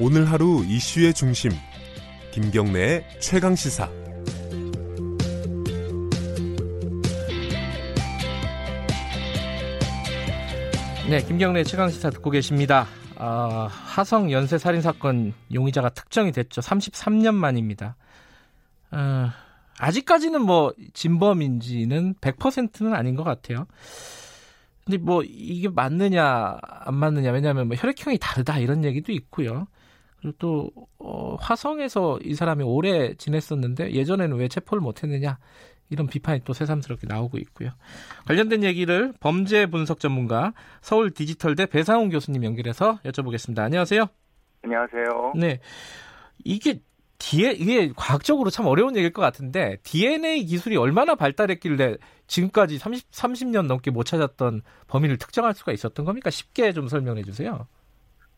오늘 하루 이슈의 중심 김경래의 최강 시사 네, 김경래 최강 시사 듣고 계십니다. 아, 화성 연쇄 살인 사건 용의자가 특정이 됐죠. 33년 만입니다. 어, 아직까지는 뭐 진범인지는 100%는 아닌 것 같아요. 근데 뭐 이게 맞느냐 안 맞느냐 왜냐하면 뭐 혈액형이 다르다 이런 얘기도 있고요. 그리고 또 어, 화성에서 이 사람이 오래 지냈었는데 예전에는 왜 체포를 못했느냐 이런 비판이 또 새삼스럽게 나오고 있고요. 관련된 얘기를 범죄 분석 전문가 서울 디지털대 배상훈 교수님 연결해서 여쭤보겠습니다. 안녕하세요. 안녕하세요. 네. 이게 뒤에 이게 과학적으로 참 어려운 얘기일 것 같은데 DNA 기술이 얼마나 발달했길래 지금까지 30, 30년 넘게 못 찾았던 범인을 특정할 수가 있었던 겁니까? 쉽게 좀 설명해 주세요.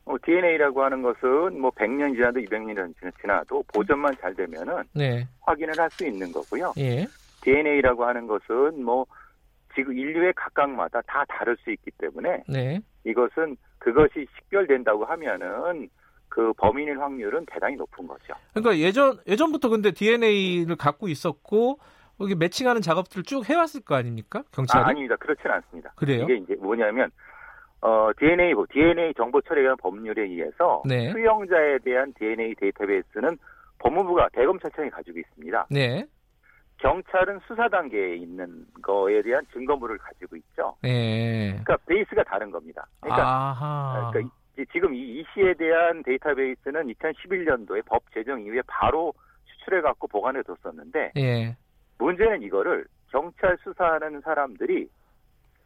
어, DNA라고 하는 것은 뭐 100년 지나도 200년 지나도 보존만 잘 되면은 네. 확인을 할 수 있는 거고요. 예. DNA라고 하는 것은 뭐 지금 인류의 각각마다 다 다를 수 있기 때문에 네. 이것은 그것이 식별된다고 하면은 그 범인일 확률은 대단히 높은 거죠. 그러니까 예전 예전부터 근데 DNA를 갖고 있었고 여기 매칭하는 작업들을 쭉 해왔을 거 아닙니까 경찰이? 아, 아닙니다. 그렇지는 않습니다. 그래요? 이게 이제 뭐냐면 어, DNA, DNA 정보 처리에 관한 법률에 의해서 네. 수용자에 대한 DNA 데이터베이스는 법무부가 대검찰청이 가지고 있습니다. 네. 경찰은 수사 단계에 있는 거에 대한 증거물을 가지고 있죠. 네. 그러니까 베이스가 다른 겁니다. 그러니까, 아하. 그러니까 이, 지금 이, 이 시에 대한 데이터베이스는 2011년도에 법 제정 이후에 바로 추출해 갖고 보관해 뒀었는데 예. 문제는 이거를 경찰 수사하는 사람들이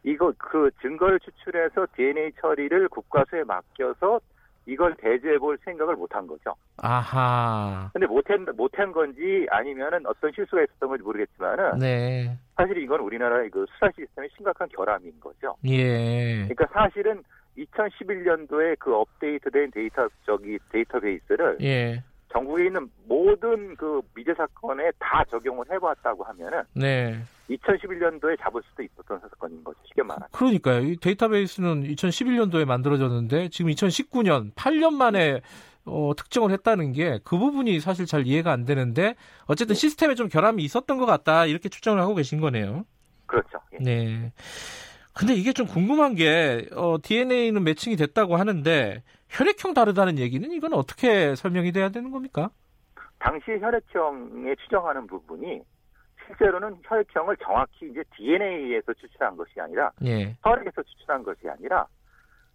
이거 그 증거를 추출해서 DNA 처리를 국과수에 맡겨서 이걸 대조해 볼 생각을 못 한 거죠. 아하. 근데 못한 못한 건지 아니면은 어떤 실수가 있었던 건지 모르겠지만은 네. 사실 이건 우리나라의 그 수사 시스템의 심각한 결함인 거죠. 예. 그러니까 사실은 2011년도에 그 업데이트된 데이터 저기 데이터베이스를 예. 전국에 있는 모든 그 미제 사건에 다 적용을 해봤다고 하면은 네. 2011년도에 잡을 수도 있었던 사건인 거죠. 쉽게 말하면. 그러니까요. 이 데이터베이스는 2011년도에 만들어졌는데 지금 2019년 8년 만에 어, 특정을 했다는 게 그 부분이 사실 잘 이해가 안 되는데 어쨌든 시스템에 좀 결함이 있었던 것 같다 이렇게 추정을 하고 계신 거네요. 그렇죠. 예. 네. 근데 이게 좀 궁금한 게 어, DNA는 매칭이 됐다고 하는데 혈액형 다르다는 얘기는 이건 어떻게 설명이 돼야 되는 겁니까? 당시 혈액형에 추정하는 부분이 실제로는 혈액형을 정확히 이제 DNA에서 추출한 것이 아니라 예. 혈액에서 추출한 것이 아니라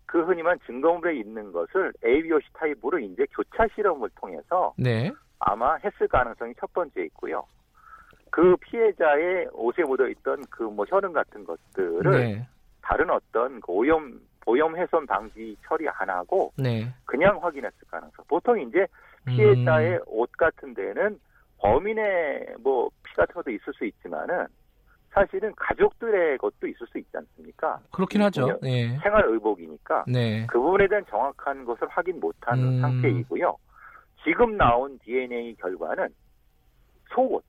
그 흔히만 증거물에 있는 것을 ABOC 타입으로 이제 교차 실험을 통해서 네. 아마 했을 가능성이 첫 번째 있고요. 그 피해자의 옷에 묻어 있던 그 뭐 혈흔 같은 것들을 네. 다른 어떤 그 오염 오염 훼손 방지 처리 안 하고 네. 그냥 확인했을 가능성. 보통 이제 음. 피해자의 옷 같은 데는 범인의 뭐피 같은 것도 있을 수 있지만은 사실은 가족들의 것도 있을 수 있지 않습니까? 그렇긴 하죠. 네. 생활 의복이니까 네. 그 부분에 대한 정확한 것을 확인 못한 음. 상태이고요. 지금 나온 DNA 결과는 속옷.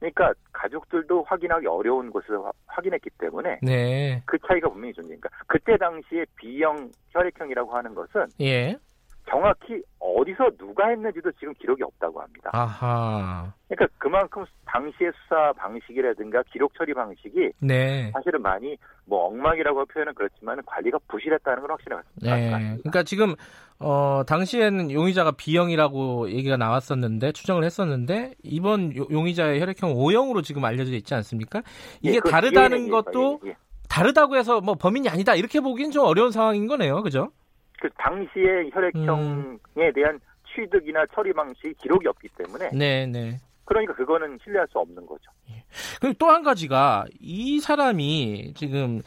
그러니까 가족들도 확인하기 어려운 것을 화- 확인했기 때문에 네. 그 차이가 분명히 존재니까 그때 당시에 B형 혈액형이라고 하는 것은 예. 정확히 어디서 누가 했는지도 지금 기록이 없다고 합니다. 아하. 그러니까 그만큼 당시의 수사 방식이라든가 기록 처리 방식이 네. 사실은 많이 뭐 엉망이라고 표현은 그렇지만 관리가 부실했다는 건 확실히 맞습니다. 네. 그러니까 지금 어 당시에는 용의자가 B형이라고 얘기가 나왔었는데 추정을 했었는데 이번 요- 용의자의 혈액형 O형으로 지금 알려져 있지 않습니까? 이게 예, 그 다르다는 것도 예, 예. 다르다고 해서 뭐 범인이 아니다 이렇게 보기는 좀 어려운 상황인 거네요. 그죠? 그 당시의 혈액형에 음. 대한 취득이나 처리 방식이 기록이 없기 때문에 네, 네. 그러니까 그거는 신뢰할 수 없는 거죠. 그리고 또 한 가지가 이 사람이 지금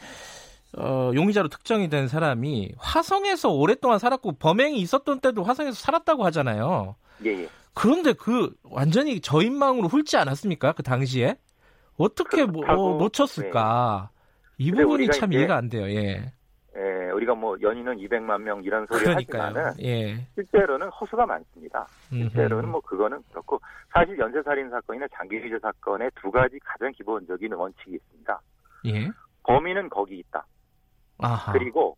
어, 용의자로 특정이 된 사람이 화성에서 오랫동안 살았고 범행이 있었던 때도 화성에서 살았다고 하잖아요. 예, 예. 그런데 그 완전히 저인망으로 훑지 않았습니까? 그 당시에 어떻게 뭐, 그렇다고, 어, 놓쳤을까? 이 근데 부분이 참 이해가 안 돼요. 예. 예, 우리가 뭐 연인은 200만 명 이런 소리 그러니까요. 하지만은 예. 실제로는 허수가 많습니다. 실제로는. 뭐 그거는 그렇고 사실 연쇄살인 사건이나 장기유죄 사건에 두 가지 가장 기본적인 원칙이 있습니다. 예. 범인은 거기 있다. 아하. 그리고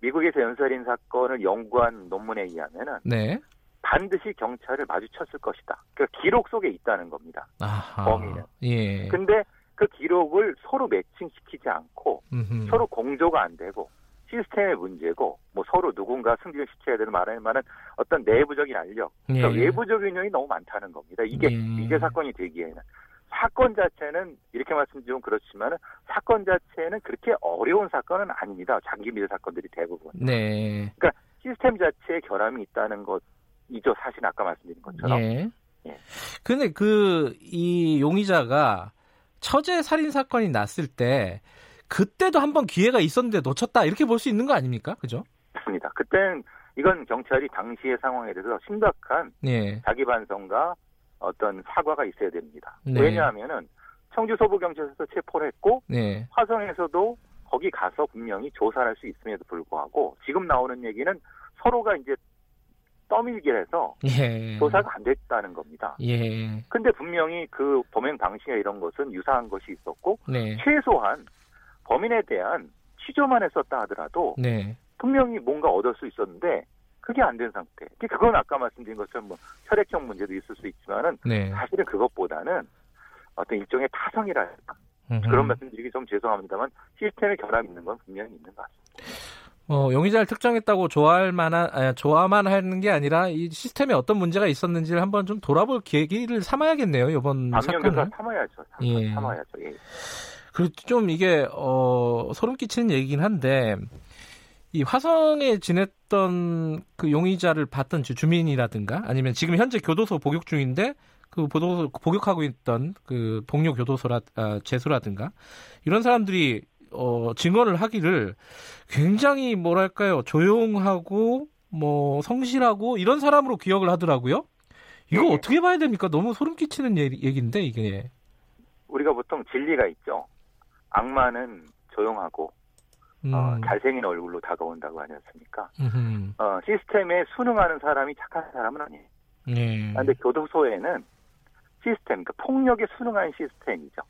미국에서 연쇄살인 사건을 연구한 논문에 의하면은 네. 반드시 경찰을 마주쳤을 것이다. 그러니까 기록 속에 있다는 겁니다. 아하. 범인은. 예. 근데 그 기록을 서로 매칭시키지 않고 음흠. 서로 공조가 안 되고 시스템의 문제고 뭐 서로 누군가 승진을 시켜야 되는 말할 만한 어떤 내부적인 알력, 그러니까 예. 외부적인 요인이 너무 많다는 겁니다. 이게 예. 이게 사건이 되기에는 사건 자체는 이렇게 말씀드리면 그렇지만은 사건 자체는 그렇게 어려운 사건은 아닙니다. 장기 미제 사건들이 대부분 네. 시스템 자체에 결함이 있다는 것이죠. 사실 아까 말씀드린 것처럼 예. 예. 근데 그 이 용의자가 처제 살인 사건이 났을 때 그때도 한번 기회가 있었는데 놓쳤다 이렇게 볼 수 있는 거 아닙니까? 그죠? 맞습니다. 그때는 이건 경찰이 당시의 상황에 대해서 심각한 예. 자기 반성과 어떤 사과가 있어야 됩니다. 네. 왜냐하면은 청주 서부경찰서에서 체포를 했고 네. 화성에서도 거기 가서 분명히 조사를 할수 있음에도 불구하고 지금 나오는 얘기는 서로가 이제 떠밀기를 해서 예. 조사가 안 됐다는 겁니다. 예. 근데 분명히 그 범행 방식이나 이런 것은 유사한 것이 있었고 네. 최소한 범인에 대한 취조만 했었다 하더라도 네. 분명히 뭔가 얻을 수 있었는데 그게 안 된 상태. 그건 아까 말씀드린 것처럼 뭐 혈액형 문제도 있을 수 있지만은 네. 사실은 그것보다는 어떤 일종의 타성이랄까 음흠. 그런 말씀드리기 좀 죄송합니다만 시스템에 결함이 있는 건 분명히 있는 것 같습니다. 어, 용의자를 특정했다고 좋아할 만한, 아, 좋아만 하는 게 아니라 이 시스템에 어떤 문제가 있었는지를 한번 좀 돌아볼 계기를 삼아야겠네요, 이번 사건을. 참아야죠. 예. 참아야죠. 예. 그리고 좀 이게, 어, 소름 끼치는 얘기긴 한데, 이 화성에 지냈던 그 용의자를 봤던 주- 주민이라든가 아니면 지금 현재 교도소 복역 중인데 그 보도, 복역하고 있던 그 동료 교도소라, 아, 재소라든가 이런 사람들이 어, 증언을 하기를 굉장히 뭐랄까요 조용하고 뭐 성실하고 이런 사람으로 기억을 하더라고요. 이거 예. 어떻게 봐야 됩니까? 너무 소름 끼치는 얘기- 얘기인데 이게. 우리가 보통 진리가 있죠. 악마는 조용하고 음, 어, 잘생긴 얼굴로 다가온다고 하지 않습니까? 음흠. 어, 시스템에 순응하는 사람이 착한 사람은 아니에요. 예. 그런데 교도소에는 시스템, 그러니까 폭력에 순응하는 시스템이죠.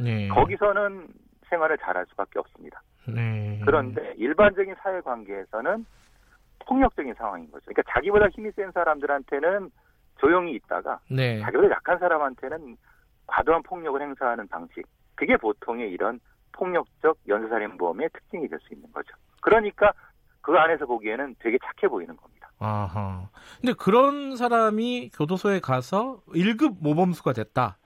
네. 거기서는 생활을 잘할 수밖에 없습니다. 네. 그런데 일반적인 사회 관계에서는 폭력적인 상황인 거죠. 그러니까 자기보다 힘이 센 사람들한테는 조용히 있다가 네. 자기보다 약한 사람한테는 과도한 폭력을 행사하는 방식. 그게 보통의 이런 폭력적 연쇄살인범의 특징이 될 수 있는 거죠. 그러니까 그 안에서 보기에는 되게 착해 보이는 겁니다. 아하. 근데 그런 사람이 교도소에 가서 1급 모범수가 됐다.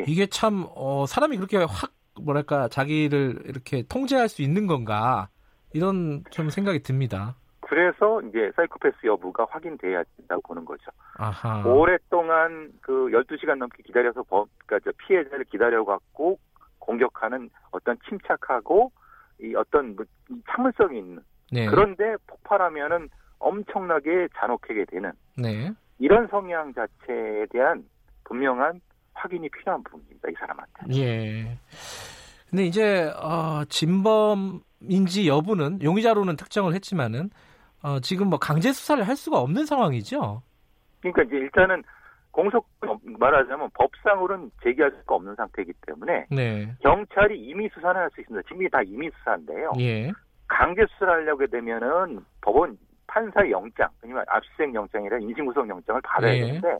예. 이게 참, 어, 사람이 그렇게 확, 뭐랄까, 자기를 이렇게 통제할 수 있는 건가. 이런 좀 생각이 듭니다. 그래서 이제 사이코패스 여부가 확인돼야 된다고 보는 거죠. 아하. 오랫동안 그 12시간 넘게 기다려서 법, 그러니까 저 피해자를 기다려갖고 공격하는 어떤 침착하고 이 어떤 뭐 참을성이 있는 네. 그런데 폭발하면은 엄청나게 잔혹하게 되는 네. 이런 성향 자체에 대한 분명한 확인이 필요한 부분입니다. 이 사람한테. 예. 근데 이제, 어, 진범인지 여부는 용의자로는 특정을 했지만은, 어, 지금 뭐 강제 수사를 할 수가 없는 상황이죠. 그러니까 이제 일단은 공소 말하자면 법상으로는 제기할 수가 없는 상태이기 때문에 네. 경찰이 임의 수사는 할 수 있습니다. 지금 이게 다 임의 수사인데요. 예. 강제 수사를 하려고 되면은 법원 판사의 영장, 아니면 압수수색 영장이라 인신구속 영장을 받아야 예. 되는데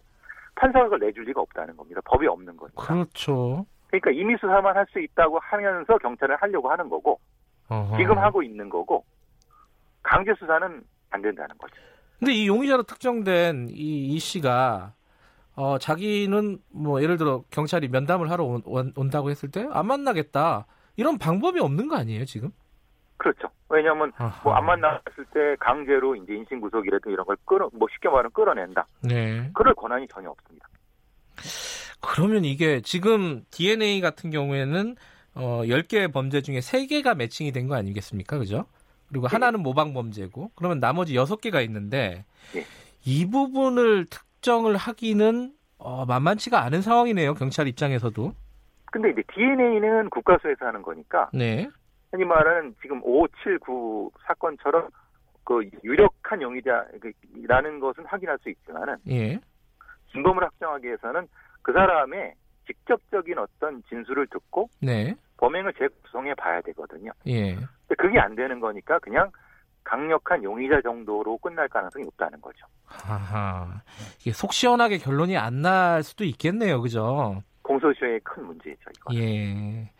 판사가 그걸 내줄 리가 없다는 겁니다. 법이 없는 거니까. 그렇죠. 그러니까 임의 수사만 할 수 있다고 하면서 경찰을 하려고 하는 거고 어허. 지금 하고 있는 거고 강제 수사는 안 된다는 거죠. 근데 이 용의자로 특정된 이, 이 씨가 어, 자기는 뭐 예를 들어 경찰이 면담을 하러 온, 온- 온 다고 했을 때 안 만나겠다. 이런 방법이 없는 거 아니에요, 지금? 그렇죠. 왜냐하면. 뭐 안 만났을 때 강제로 이제 인신 구속이라든 이런 걸 끌어 뭐 쉽게 말하면 끌어낸다. 네. 그럴 권한이 전혀 없습니다. 그러면 이게 지금 DNA 같은 경우에는 어, 10개의 범죄 중에 3개가 매칭이 된 거 아니겠습니까? 그죠? 그리고 네. 하나는 모방 범죄고 그러면 나머지 6개가 있는데 네. 이 부분을 특 정을 하기는 어, 만만치가 않은 상황이네요. 경찰 입장에서도. 근데 이제 DNA는 국가수에서 하는 거니까 네. 흔히 말하는 지금 579 사건처럼 그 유력한 용의자라는 것은 확인할 수 있지만은 예. 진범을 확정하기 위해서는 그 사람의 직접적인 어떤 진술을 듣고 네. 범행을 재구성해 봐야 되거든요. 예. 근데 그게 안 되는 거니까 그냥 강력한 용의자 정도로 끝날 가능성이 높다는 거죠. 하하. 이게 속 시원하게 결론이 안 날 수도 있겠네요. 그죠? 공소시효의 큰 문제죠, 이거. 예.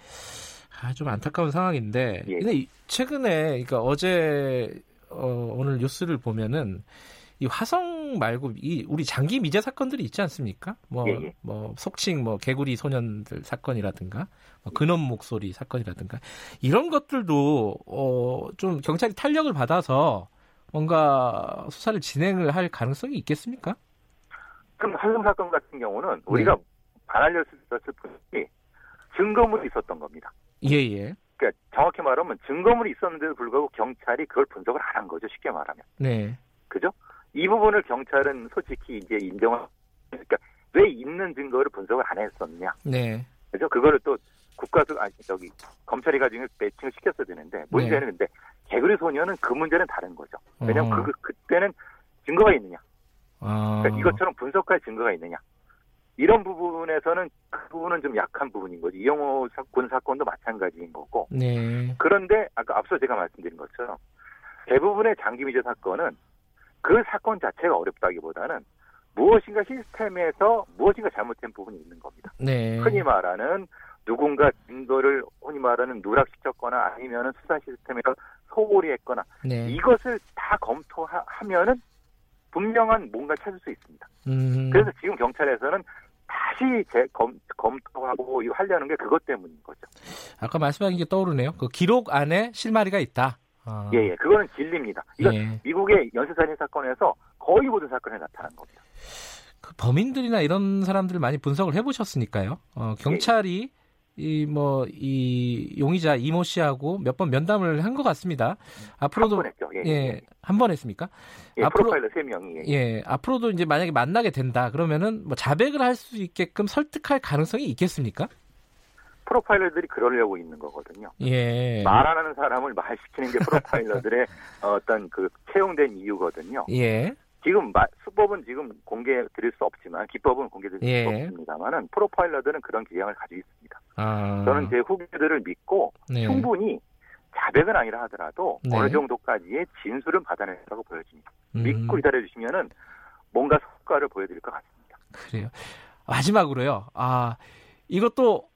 아, 좀 안타까운 상황인데. 예. 근데 이- 최근에, 그러니까 어제, 어, 오늘 뉴스를 보면은 이 화성 말고 이 우리 장기 미제 사건들이 있지 않습니까? 뭐, 예, 예. 뭐 속칭 뭐 개구리 소년들 사건이라든가, 뭐 근원 목소리 사건이라든가 이런 것들도 어, 좀 경찰이 탄력을 받아서 뭔가 수사를 진행을 할 가능성이 있겠습니까? 그럼 한성 사건 같은 경우는 우리가 네. 반할렸을 뿐이지 증거물이 있었던 겁니다. 예, 예. 그러니까 정확히 말하면 증거물이 있었는데도 불구하고 경찰이 그걸 분석을 안 한 거죠. 쉽게 말하면. 네. 이 부분을 경찰은 솔직히 이제 인정을 그러니까 왜 있는 증거를 분석을 안 했었냐. 네. 그죠? 그거를 또 국가도 아니 저기 검찰이 가지고 매칭을 시켰어야 되는데 문제는 근데 개구리 소녀는 그 문제는 다른 거죠. 왜냐면 어. 그 그때는 증거가 있느냐. 아. 그러니까 이것처럼 분석할 증거가 있느냐. 이런 부분에서는 그 부분은 좀 약한 부분인 거죠. 이영호 사건 사건도 마찬가지인 거고. 네. 그런데 아까 앞서 제가 말씀드린 것처럼 대부분의 장기 미제 사건은 그 사건 자체가 어렵다기보다는 무엇인가 시스템에서 무엇인가 잘못된 부분이 있는 겁니다. 네. 흔히 말하는 누군가 증거를 흔히 말하는 누락시켰거나 아니면은 수사 시스템에서 소홀히 했거나 네. 이것을 다 검토하면은 분명한 뭔가 찾을 수 있습니다. 음. 그래서 지금 경찰에서는 다시 재, 검, 검토하고 하려는 게 그것 때문인 거죠. 아까 말씀하신 게 떠오르네요. 그 기록 안에 실마리가 있다. 아. 예, 예. 그거는 진리입니다. 이건 예. 미국의 연쇄살인 사건에서 거의 모든 사건에 나타난 겁니다. 그 범인들이나 이런 사람들을 많이 분석을 해보셨으니까요. 어, 경찰이 이 뭐이 용의자 이모 씨하고 몇 번 면담을 한 것 같습니다. 앞으로도 한번 했죠. 예, 예, 한 번 했습니까? 예, 앞으로- 프로파일러 세 명이. 예. 예, 앞으로도 이제 만약에 만나게 된다 그러면은 뭐 자백을 할 수 있게끔 설득할 가능성이 있겠습니까? 프로파일러들이 그러려고 있는 거거든요. 예, 말안 하는 사람을 말시키는 게 프로파일러들의 어떤 그 채용된 이유거든요. 예, 지금 마- 수법은 지금 공개 드릴 수 없지만 기법은 공개 드릴 예. 수 없습니다만은 프로파일러들은 그런 기량을 가지고 있습니다. 아, 저는 제 후배들을 믿고 네. 충분히 자백은 아니라 하더라도 네. 어느 정도까지의 진술은 받아낸다고 보여집니다. 음, 믿고 기다려 주시면은 뭔가 성과를 보여드릴 것 같습니다. 그래요. 마지막으로요. 아, 이것도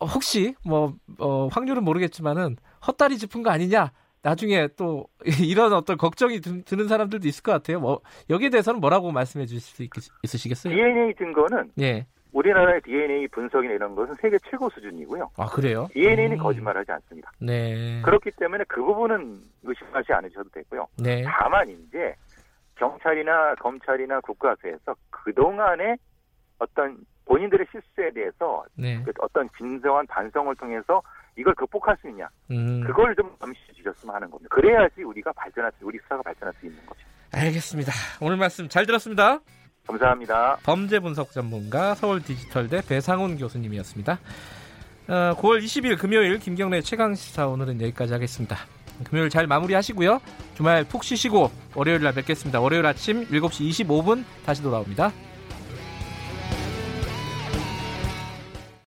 혹시 뭐 어, 확률은 모르겠지만은 헛다리 짚은 거 아니냐? 나중에 또 이런 어떤 걱정이 드, 는 사람들도 있을 것 같아요. 뭐 여기에 대해서는 뭐라고 말씀해 주실 수 있, 있으시겠어요? DNA 증거는 예. 우리나라의 DNA 분석이나 이런 것은 세계 최고 수준이고요. 아 그래요? DNA는 음. 거짓말하지 않습니다. 네. 그렇기 때문에 그 부분은 의심하지 않으셔도 되고요. 네. 다만 이제 경찰이나 검찰이나 국가에서 그 동안의 어떤 본인들의 실수에 대해서 네. 그 어떤 진정한 반성을 통해서 이걸 극복할 수 있냐 음. 그걸 좀 점시 주셨으면 하는 겁니다. 그래야지 우리가 발전할 수 우리 수사가 발전할 수 있는 거죠. 알겠습니다. 오늘 말씀 잘 들었습니다. 감사합니다. 범죄 분석 전문가 서울 디지털대 배상훈 교수님이었습니다. 어, 9월 20일 금요일 김경래 최강 시사 오늘은 여기까지 하겠습니다. 금요일 잘 마무리하시고요. 주말 푹 쉬시고 월요일 날 뵙겠습니다. 월요일 아침 7시 25분 다시 돌아옵니다.